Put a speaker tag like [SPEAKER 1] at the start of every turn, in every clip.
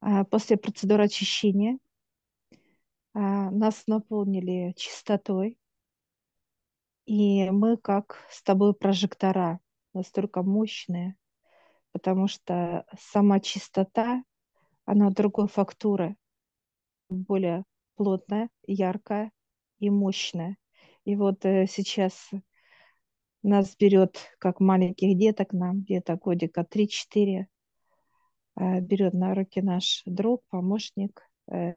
[SPEAKER 1] А, После процедуры очищения. А, нас наполнили чистотой, и мы как с тобой прожектора, настолько мощные, потому что сама чистота, она другой фактуры, более плотная, яркая и мощная. И вот э, сейчас нас берет, как маленьких деток, нам где-то годика 3-4, э, берет на руки наш друг, помощник, э,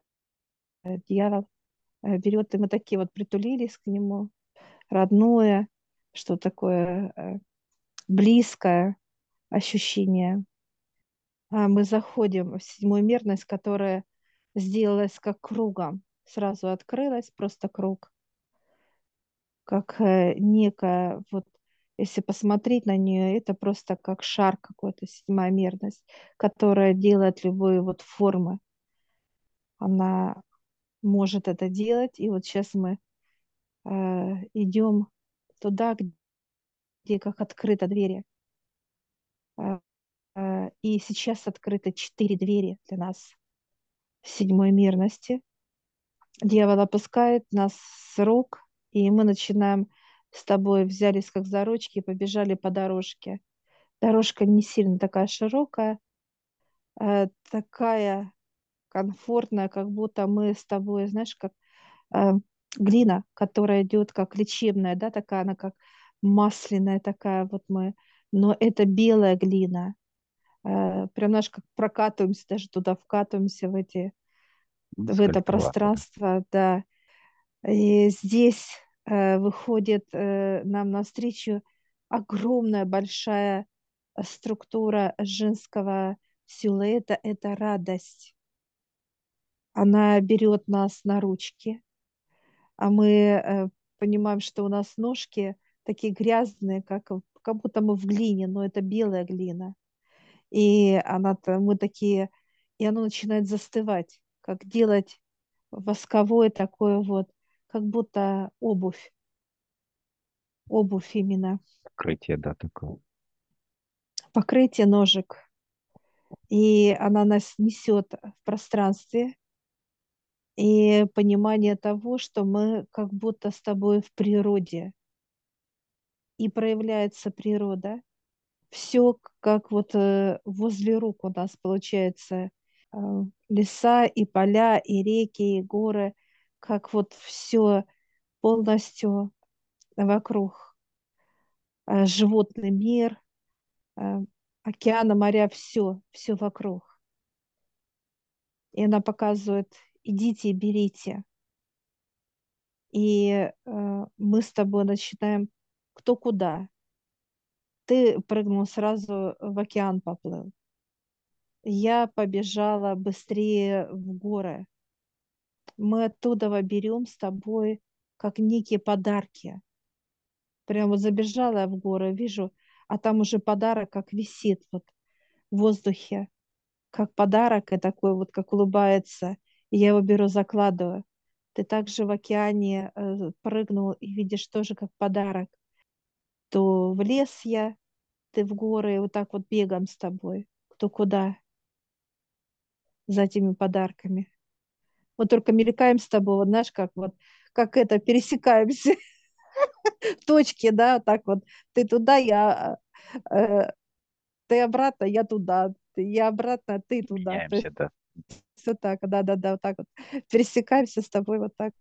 [SPEAKER 1] э, дьявол, э, берет, и мы такие вот притулились к нему, родное, что такое э, близкое ощущение. А мы заходим в седьмую мерность, которая сделалась как кругом, сразу открылась, просто круг, как э, некая, вот если посмотреть на нее, это просто как шар какой-то, седьмая мерность, которая делает любые вот формы. Она может это делать, и вот сейчас мы э, идем туда, где как открыты двери. Э, э, и сейчас открыты четыре двери для нас седьмой мирности. Дьявол опускает нас с рук, и мы начинаем с тобой взялись как за ручки и побежали по дорожке. Дорожка не сильно такая широкая, э, такая комфортная, как будто мы с тобой, знаешь, как э, глина, которая идет как лечебная, да, такая она как масляная такая вот мы, но это белая глина. Э, прям, знаешь, как прокатываемся, даже туда вкатываемся в эти,
[SPEAKER 2] Ну,
[SPEAKER 1] в это пространство, да. И здесь выходит э, нам навстречу огромная большая э, структура женского силуэта, это радость. Она берет нас на ручки, а мы э, понимаем, что у нас ножки такие грязные, как, как будто мы в глине, но это белая глина. И она, мы такие, и оно начинает застывать, как делать восковое такое вот, как будто обувь, обувь именно,
[SPEAKER 2] Покрытие, да, такое.
[SPEAKER 1] покрытие ножек. И она нас несет в пространстве, и понимание того, что мы как будто с тобой в природе, и проявляется природа. Все как вот э, возле рук у нас получается э, леса и поля, и реки, и горы, как вот все полностью вокруг. Э, Животный мир, э, океаны, моря, все, все вокруг. И она показывает, идите и берите. И э, мы с тобой начинаем кто куда. Ты прыгнул сразу в океан поплыл. Я побежала быстрее в горы. Мы оттуда берем с тобой как некие подарки. Прямо забежала я в горы, вижу, а там уже подарок как висит вот в воздухе, как подарок и такой вот, как улыбается. И я его беру, закладываю. Ты также в океане э, прыгнул и видишь тоже как подарок. То в лес я, ты в горы, и вот так вот бегаем с тобой. Кто куда за этими подарками. Вот только мелькаем с тобой, вот знаешь, как вот, как это, пересекаемся в точке, да, так вот. Ты туда, я, э, ты обратно, я туда, я обратно, ты туда.
[SPEAKER 2] Меняемся, да.
[SPEAKER 1] вот так, да-да-да, вот так вот. Пересекаемся с тобой вот так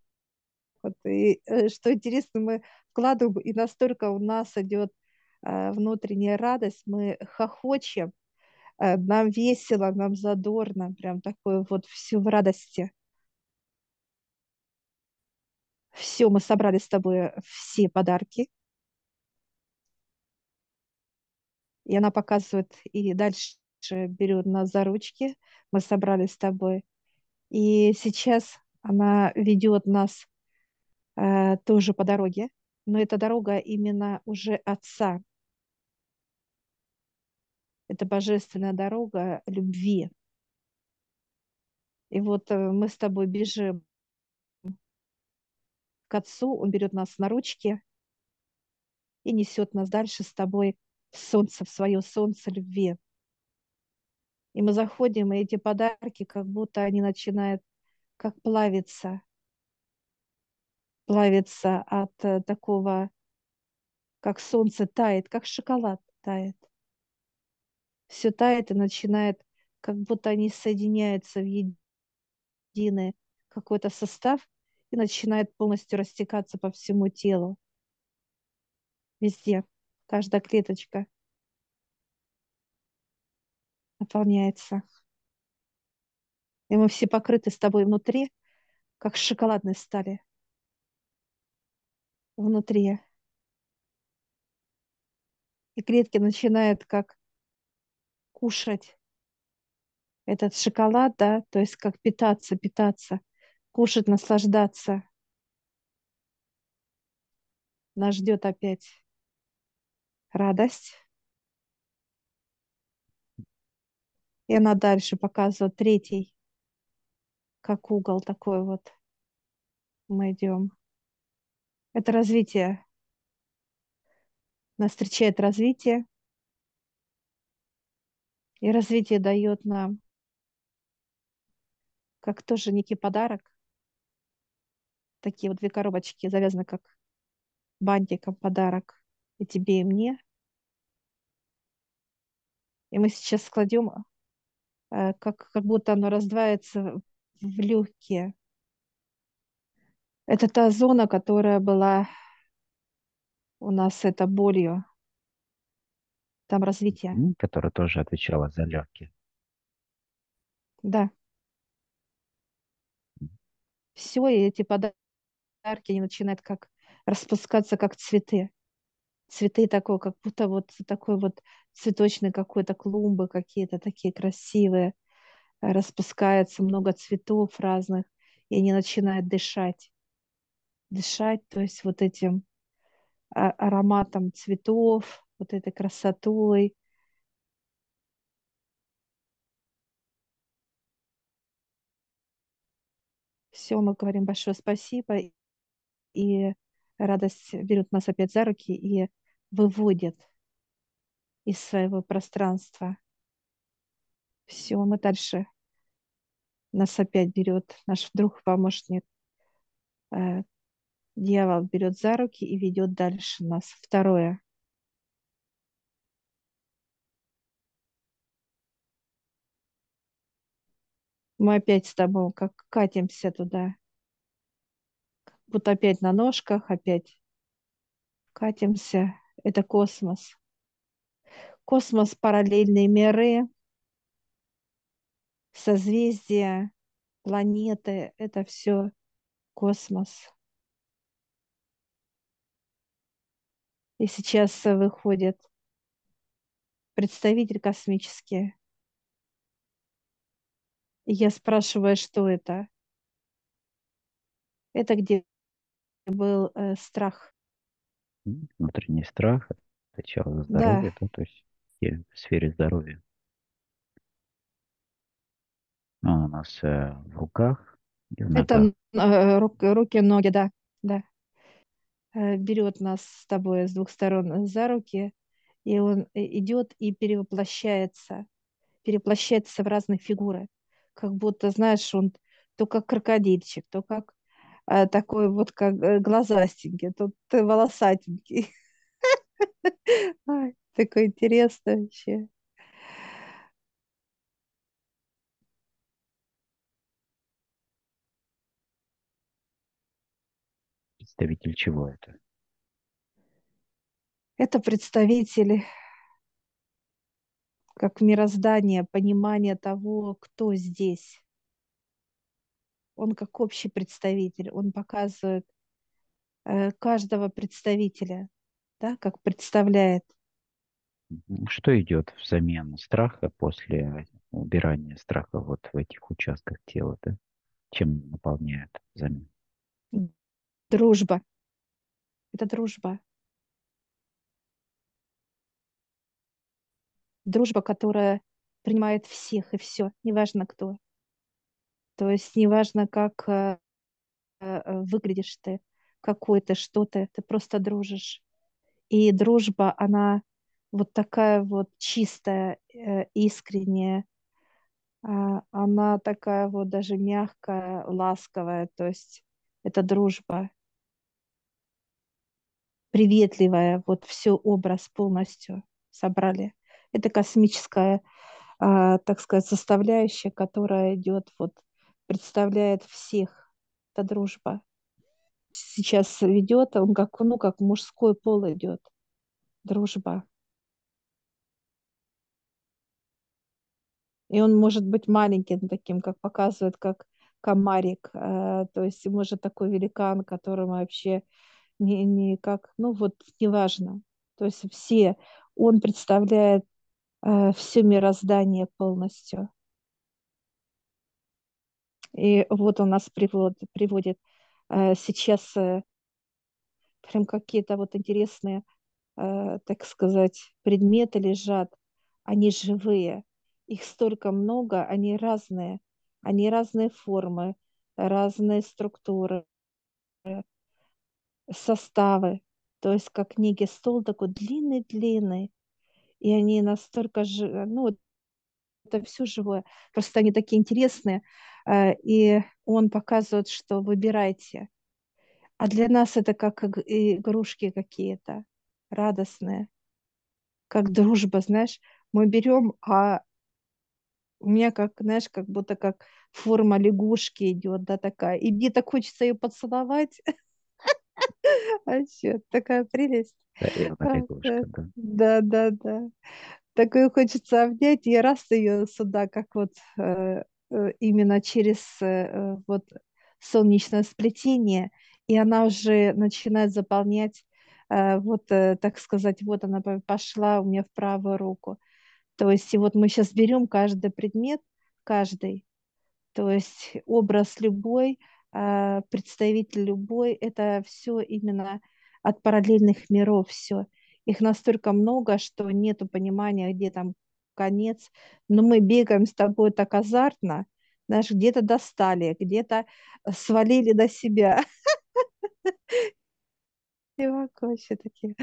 [SPEAKER 1] вот. И э, что интересно, мы вкладываем, и настолько у нас идет э, внутренняя радость, мы хохочем, э, нам весело, нам задорно, прям такое вот все в радости. Все, мы собрали с тобой все подарки, и она показывает, и дальше берет нас за ручки, мы собрали с тобой, и сейчас она ведет нас э, тоже по дороге, но эта дорога именно уже Отца, это божественная дорога любви. И вот э, мы с тобой бежим к Отцу, Он берет нас на ручки и несет нас дальше с тобой в солнце, в свое солнце любви. И мы заходим, и эти подарки, как будто они начинают как плавиться, плавиться от э, такого, как солнце тает, как шоколад тает. Все тает и начинает, как будто они соединяются в единый какой-то состав и начинает полностью растекаться по всему телу. Везде, каждая клеточка наполняется. И мы все покрыты с тобой внутри, как шоколадной стали. Внутри. И клетки начинают как кушать этот шоколад, да, то есть как питаться, питаться, кушать, наслаждаться. Нас ждет опять радость. И она дальше показывает третий, как угол такой вот. Мы идем. Это развитие. Нас встречает развитие. И развитие дает нам как тоже некий подарок. Такие вот две коробочки завязаны как бантиком подарок и тебе, и мне. И мы сейчас складем, э, как, как будто оно раздваивается в легкие. Это та зона, которая была у нас это болью. Там развитие.
[SPEAKER 2] Которая тоже отвечала за легкие.
[SPEAKER 1] Да. Все, и эти подарки, они начинают как распускаться, как цветы. Цветы такой, как будто вот такой вот цветочный какой-то клумбы какие-то такие красивые. Распускается много цветов разных, и они начинают дышать. Дышать, то есть вот этим а, ароматом цветов, вот этой красотой. Все, мы говорим большое спасибо, и радость берет нас опять за руки и выводит из своего пространства. Все, мы дальше. Нас опять берет наш друг, помощник. Э, дьявол берет за руки и ведет дальше нас. Второе. Мы опять с тобой как катимся туда. Будто опять на ножках, опять катимся. Это космос. Космос, параллельные миры, созвездия, планеты, это все космос. И сейчас выходит представитель космический. И я спрашиваю, что это? Это где был э, страх.
[SPEAKER 2] Внутренний страх, начало здоровья, да. Да, то есть в сфере здоровья. Он у нас э, в руках.
[SPEAKER 1] Это э, руки, руки, ноги, да, да. Э, берет нас с тобой с двух сторон за руки, и он идет и перевоплощается, переплощается в разные фигуры, как будто, знаешь, он то как крокодильчик, то как а, такой вот как э, глазастенький, то ты волосатенький. Такой интересный вообще.
[SPEAKER 2] Представитель чего это?
[SPEAKER 1] Это представители как мироздание, понимание того, кто здесь. Он как общий представитель, он показывает э, каждого представителя, да, как представляет.
[SPEAKER 2] Что идет взамен страха после убирания страха вот в этих участках тела, да? Чем наполняет взамен?
[SPEAKER 1] Дружба. Это дружба. Дружба, которая принимает всех и все, неважно кто. То есть неважно, как э, э, выглядишь ты, какой ты, что ты, ты просто дружишь. И дружба, она вот такая вот чистая, э, искренняя, А, она такая вот даже мягкая, ласковая, то есть это дружба, приветливая, вот все образ полностью собрали. Это космическая, а, так сказать, составляющая, которая идет, вот, представляет всех. Это дружба. Сейчас ведет, он как, ну, как мужской пол идет. Дружба. И он может быть маленьким таким, как показывает, как комарик. э, То есть может такой великан, который вообще не, не как, ну вот, неважно. То есть все, он представляет э, все мироздание полностью. И вот он нас приводит, приводит э, сейчас э, прям какие-то вот интересные, э, так сказать, предметы лежат. Они живые. Их столько много, они разные. Они разные формы, разные структуры, составы. То есть как книги стол такой длинный-длинный. И они настолько же, ну, это все живое. Просто они такие интересные. Э, И он показывает, что выбирайте. А для нас это как иг- игрушки какие-то, радостные, как дружба, знаешь. Мы берем, а у меня как, знаешь, как будто как форма лягушки идет, да, такая. И мне так хочется ее поцеловать. Вообще, такая прелесть.
[SPEAKER 2] Лягушка,
[SPEAKER 1] да,
[SPEAKER 2] да.
[SPEAKER 1] да, такую хочется обнять, и раз ее сюда, как вот э, э, именно через э, э, вот солнечное сплетение, и она уже начинает заполнять, э, вот, э, так сказать, вот она по- пошла у меня в правую руку. То есть, и вот мы сейчас берем каждый предмет, каждый, то есть образ любой, представитель любой, это все именно от параллельных миров все. Их настолько много, что нету понимания, где там конец. Но мы бегаем с тобой так азартно, знаешь, где-то достали, где-то свалили до себя. И вообще такие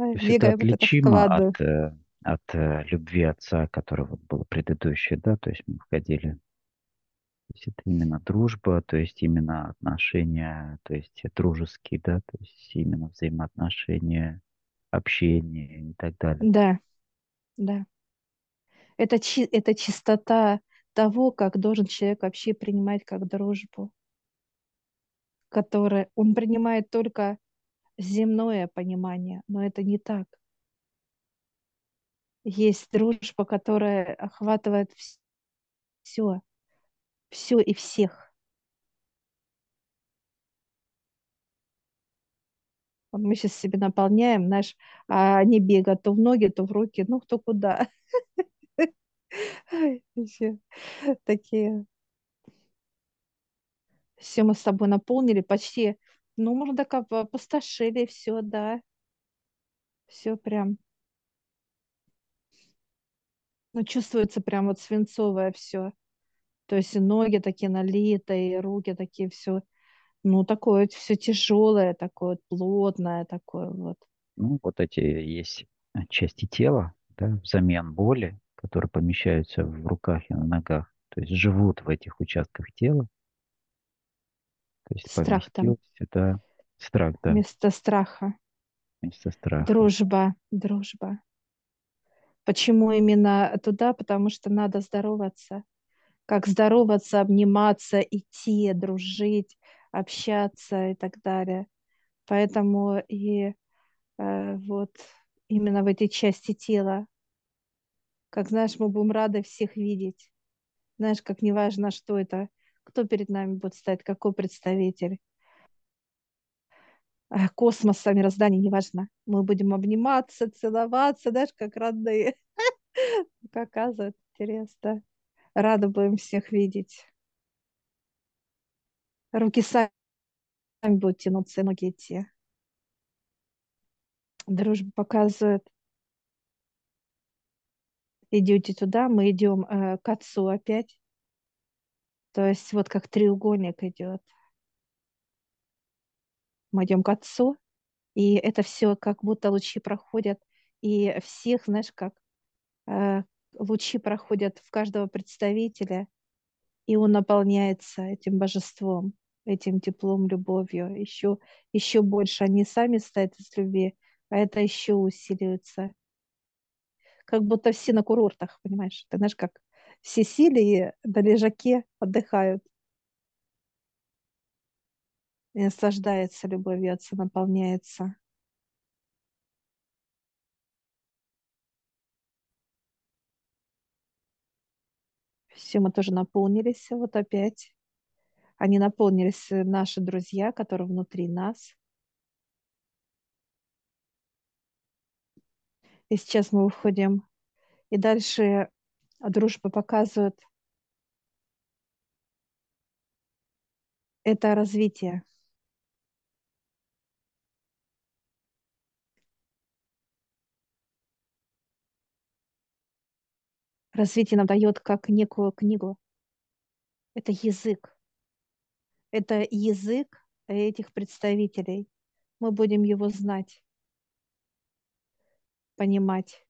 [SPEAKER 2] это
[SPEAKER 1] бегаем,
[SPEAKER 2] отличимо от, э, от э, любви отца, которая вот была предыдущая, да, то есть мы входили. То есть это именно дружба, то есть именно отношения, то есть дружеские, да, то есть именно взаимоотношения, общение и так далее.
[SPEAKER 1] Да, да. Это, чи- это чистота того, как должен человек вообще принимать как дружбу, которое он принимает только земное понимание, но это не так. Есть дружба, которая охватывает все, все и всех. Вот мы сейчас себе наполняем, знаешь, а они бегают то в ноги, то в руки, ну кто куда. Вообще Такие. Все мы с собой наполнили почти, ну, можно так оп- опустошили все, да, все прям, ну, чувствуется прям вот свинцовое все. То есть и ноги такие налитые, и руки такие все, ну, такое все тяжелое, такое плотное, такое вот.
[SPEAKER 2] Ну, вот эти есть э, части тела, да, взамен боли, которые помещаются в руках и на ногах, то есть живут в этих участках тела, то есть
[SPEAKER 1] Страх там,
[SPEAKER 2] это страх, да,
[SPEAKER 1] вместо страха.
[SPEAKER 2] вместо страха.
[SPEAKER 1] Дружба, дружба. Почему именно туда? Потому что надо здороваться. Как здороваться, обниматься, идти, дружить, общаться и так далее. Поэтому и э, вот именно в этой части тела, как знаешь, мы будем рады всех видеть. Знаешь, как неважно, что это, кто перед нами будет стоять, какой представитель. Э, Космоса, мироздания, неважно. Мы будем обниматься, целоваться, знаешь, как родные. Как интересно. Рада будем всех видеть. Руки сами будут тянуться, ноги идти. Дружба показывает. Идете туда, мы идем э, к отцу опять. То есть вот как треугольник идет. Мы идем к отцу, и это все как будто лучи проходят, и всех, знаешь, как э, лучи проходят в каждого представителя, и он наполняется этим божеством, этим теплом, любовью. Еще, еще больше они сами стоят из любви, а это еще усиливается. Как будто все на курортах, понимаешь? Ты знаешь, как все сели и на лежаке отдыхают. И наслаждается любовью, отца наполняется. Все, мы тоже наполнились. Вот опять. Они наполнились, э, наши друзья, которые внутри нас. И сейчас мы выходим. И дальше дружба показывает это развитие. Развитие нам дает как некую книгу. Это язык. Это язык этих представителей. Мы будем его знать, понимать.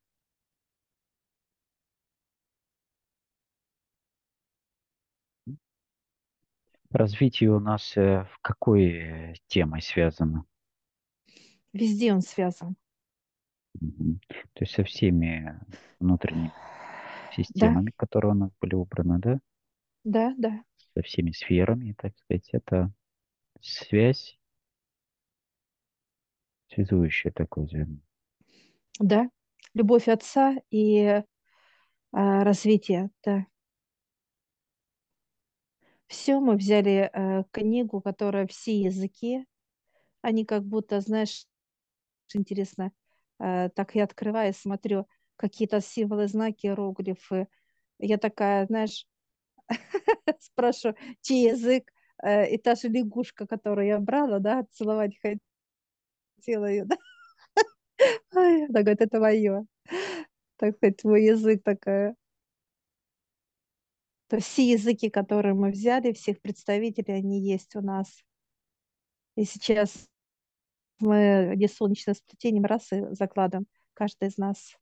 [SPEAKER 2] Развитие у нас э, в какой э, темой связано?
[SPEAKER 1] Везде он связан.
[SPEAKER 2] Мгм. То есть со всеми внутренними
[SPEAKER 1] Да,
[SPEAKER 2] системами, которые у нас были убраны, да?
[SPEAKER 1] да, да,
[SPEAKER 2] Со всеми сферами, так сказать, это связь, связующая такое звено.
[SPEAKER 1] Да. Любовь отца и а, развитие, да. Все, мы взяли э, книгу, которая все языки, они как будто, знаешь, интересно, э, так я открываю, смотрю, какие-то символы, знаки, иероглифы. Я такая, знаешь, спрашиваю, чей язык, Э, и та же лягушка, которую я брала, да, целовать хотела ее, да. Она говорит, это мое. Так сказать, твой язык такая. То все языки, которые мы взяли, всех представителей, они есть у нас. И сейчас мы где солнечное сплетение раз и закладываем каждый из нас.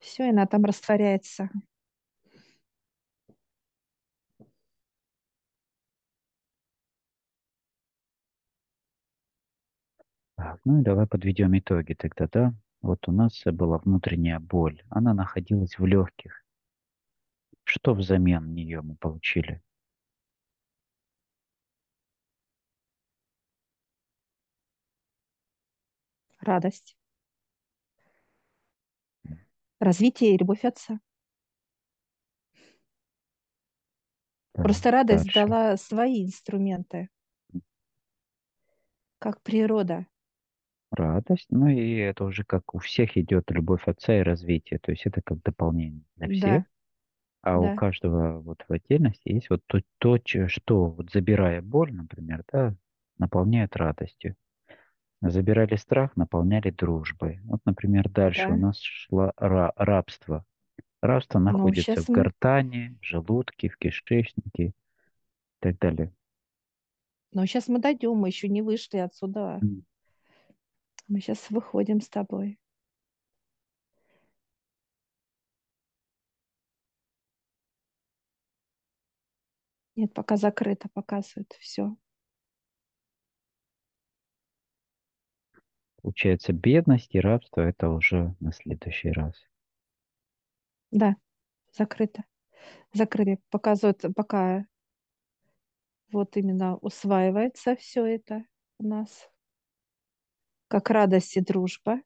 [SPEAKER 1] Все, и она там растворяется.
[SPEAKER 2] Так, ну и давай подведем итоги тогда, да? Вот у нас была внутренняя боль, она находилась в легких. Что взамен нее мы получили?
[SPEAKER 1] Радость. Развитие и любовь отца. Просто радость
[SPEAKER 2] дальше.
[SPEAKER 1] дала свои инструменты, как природа.
[SPEAKER 2] Радость, ну и это уже как у всех идет любовь отца и развитие, то есть это как дополнение для всех,
[SPEAKER 1] Да,
[SPEAKER 2] а у
[SPEAKER 1] да,
[SPEAKER 2] каждого вот в отдельности есть вот то, то что вот забирая боль, например, да, наполняет радостью. Забирали страх, наполняли дружбой. Вот, например, дальше у
[SPEAKER 1] да.
[SPEAKER 2] нас шло ра- рабство. Рабство
[SPEAKER 1] Ну,
[SPEAKER 2] находится в
[SPEAKER 1] мы,
[SPEAKER 2] в желудке, в кишечнике и так далее.
[SPEAKER 1] ну, сейчас мы дойдем, мы еще не вышли отсюда. Мы сейчас выходим с тобой. Нет, пока закрыто, показывает все.
[SPEAKER 2] Получается, бедность и рабство это уже на следующий раз.
[SPEAKER 1] Да, закрыто. Закрыли. Показывают, пока вот именно усваивается все это у нас. Как радость и дружба.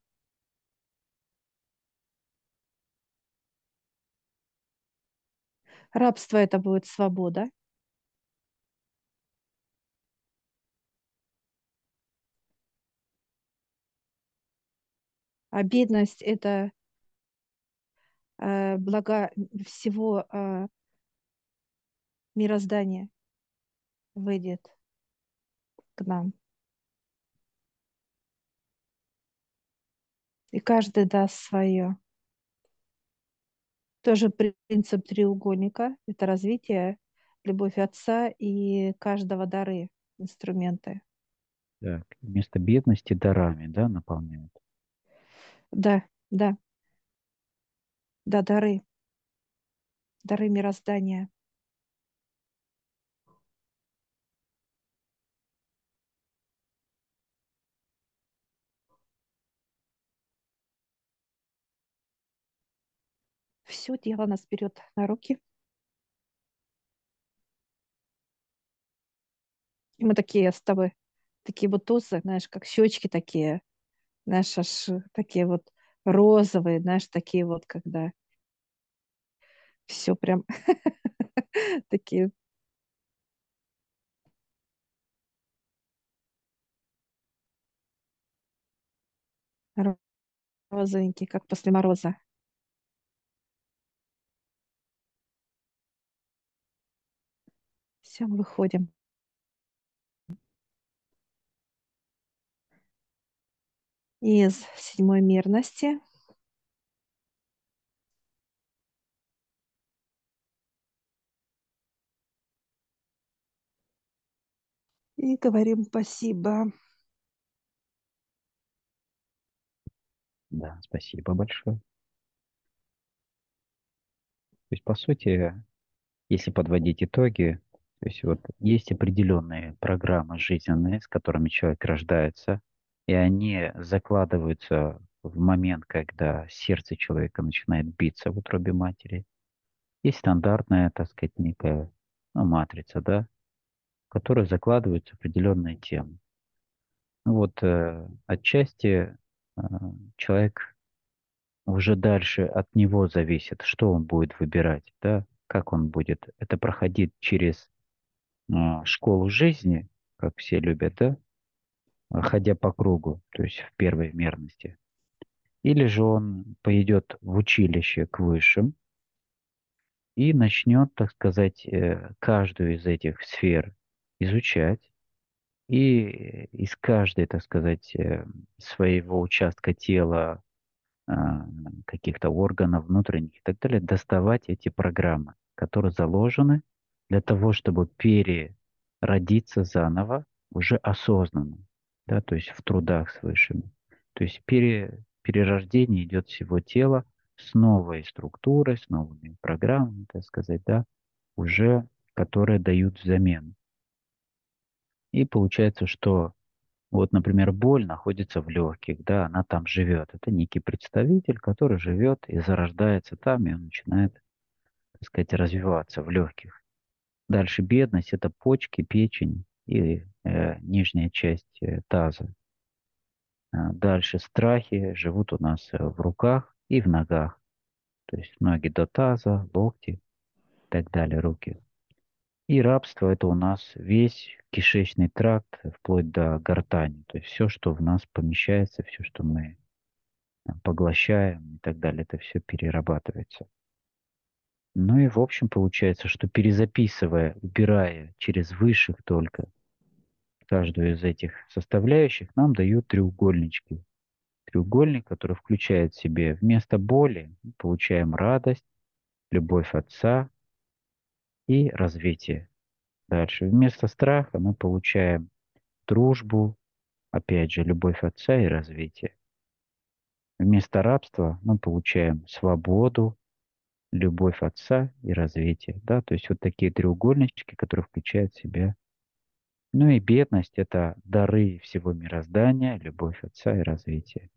[SPEAKER 1] Рабство это будет свобода. А бедность это э, блага всего э, мироздания выйдет к нам. И каждый даст свое. Тоже принцип треугольника. Это развитие, любовь отца и каждого дары, инструменты.
[SPEAKER 2] Так, вместо бедности дарами, да, наполняют?
[SPEAKER 1] Да, да, да, дары, дары мироздания. Все дело нас берет на руки. И мы такие с тобой, такие тусы, знаешь, как щечки такие, знаешь, аж такие вот розовые, знаешь, такие вот, когда все прям такие розовенькие, как после мороза. Все, выходим. Из седьмой мирности. И говорим спасибо.
[SPEAKER 2] Да, спасибо большое. То есть, по сути, если подводить итоги, то есть вот есть определенные программы жизненные, с которыми человек рождается, и они закладываются в момент, когда сердце человека начинает биться в утробе матери. Есть стандартная, так сказать, некая ну, матрица, да, в которой закладываются определенные темы. Ну вот э, отчасти э, человек уже дальше от него зависит, что он будет выбирать, да, как он будет это проходить через школу жизни, как все любят, да, ходя по кругу, то есть в первой мерности. Или же он пойдет в училище к высшим и начнет, так сказать, э, каждую из этих сфер изучать, и из каждой, так сказать, э, своего участка тела, а, каких-то органов внутренних и так далее, доставать эти программы, которые заложены для того, чтобы переродиться заново уже осознанно, да, то есть в трудах с высшими. То есть пере, перерождение идет всего тела с новой структурой, с новыми программами, так сказать, да, уже которые дают взамен. И получается, что вот, например, боль находится в легких, да, она там живет. Это некий представитель, который живет и зарождается там, и он начинает, так сказать, развиваться в легких. Дальше бедность – это почки, печень и э, нижняя часть э, таза. А дальше страхи живут у нас э, в руках и в ногах. То есть ноги до таза, локти и так далее, руки. И рабство – это у нас весь кишечный тракт, вплоть до гортани. То есть все, что в нас помещается, все, что мы э, поглощаем и так далее, это все перерабатывается. Ну и в общем получается, что перезаписывая, убирая через высших только каждую из этих составляющих, нам дают треугольнички. Треугольник, который включает в себе вместо боли, получаем радость, любовь Отца и развитие. Дальше. Вместо страха мы получаем дружбу, опять же, любовь Отца и развитие. Вместо рабства мы получаем свободу, любовь Отца и развитие. Да? То есть вот такие треугольнички, которые включают в себя. Ну и бедность – это дары всего мироздания, любовь Отца и развитие.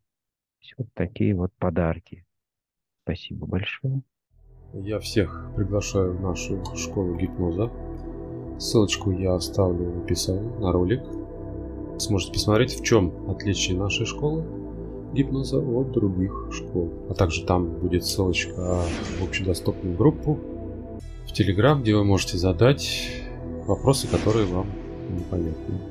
[SPEAKER 2] Все вот такие вот подарки. Спасибо большое.
[SPEAKER 3] Я всех приглашаю в нашу школу гипноза. Ссылочку я оставлю в описании на ролик. Сможете посмотреть, в чем отличие нашей школы гипноза от других школ. А также там будет ссылочка в общедоступную группу в Телеграм, где вы можете задать вопросы, которые вам непонятны.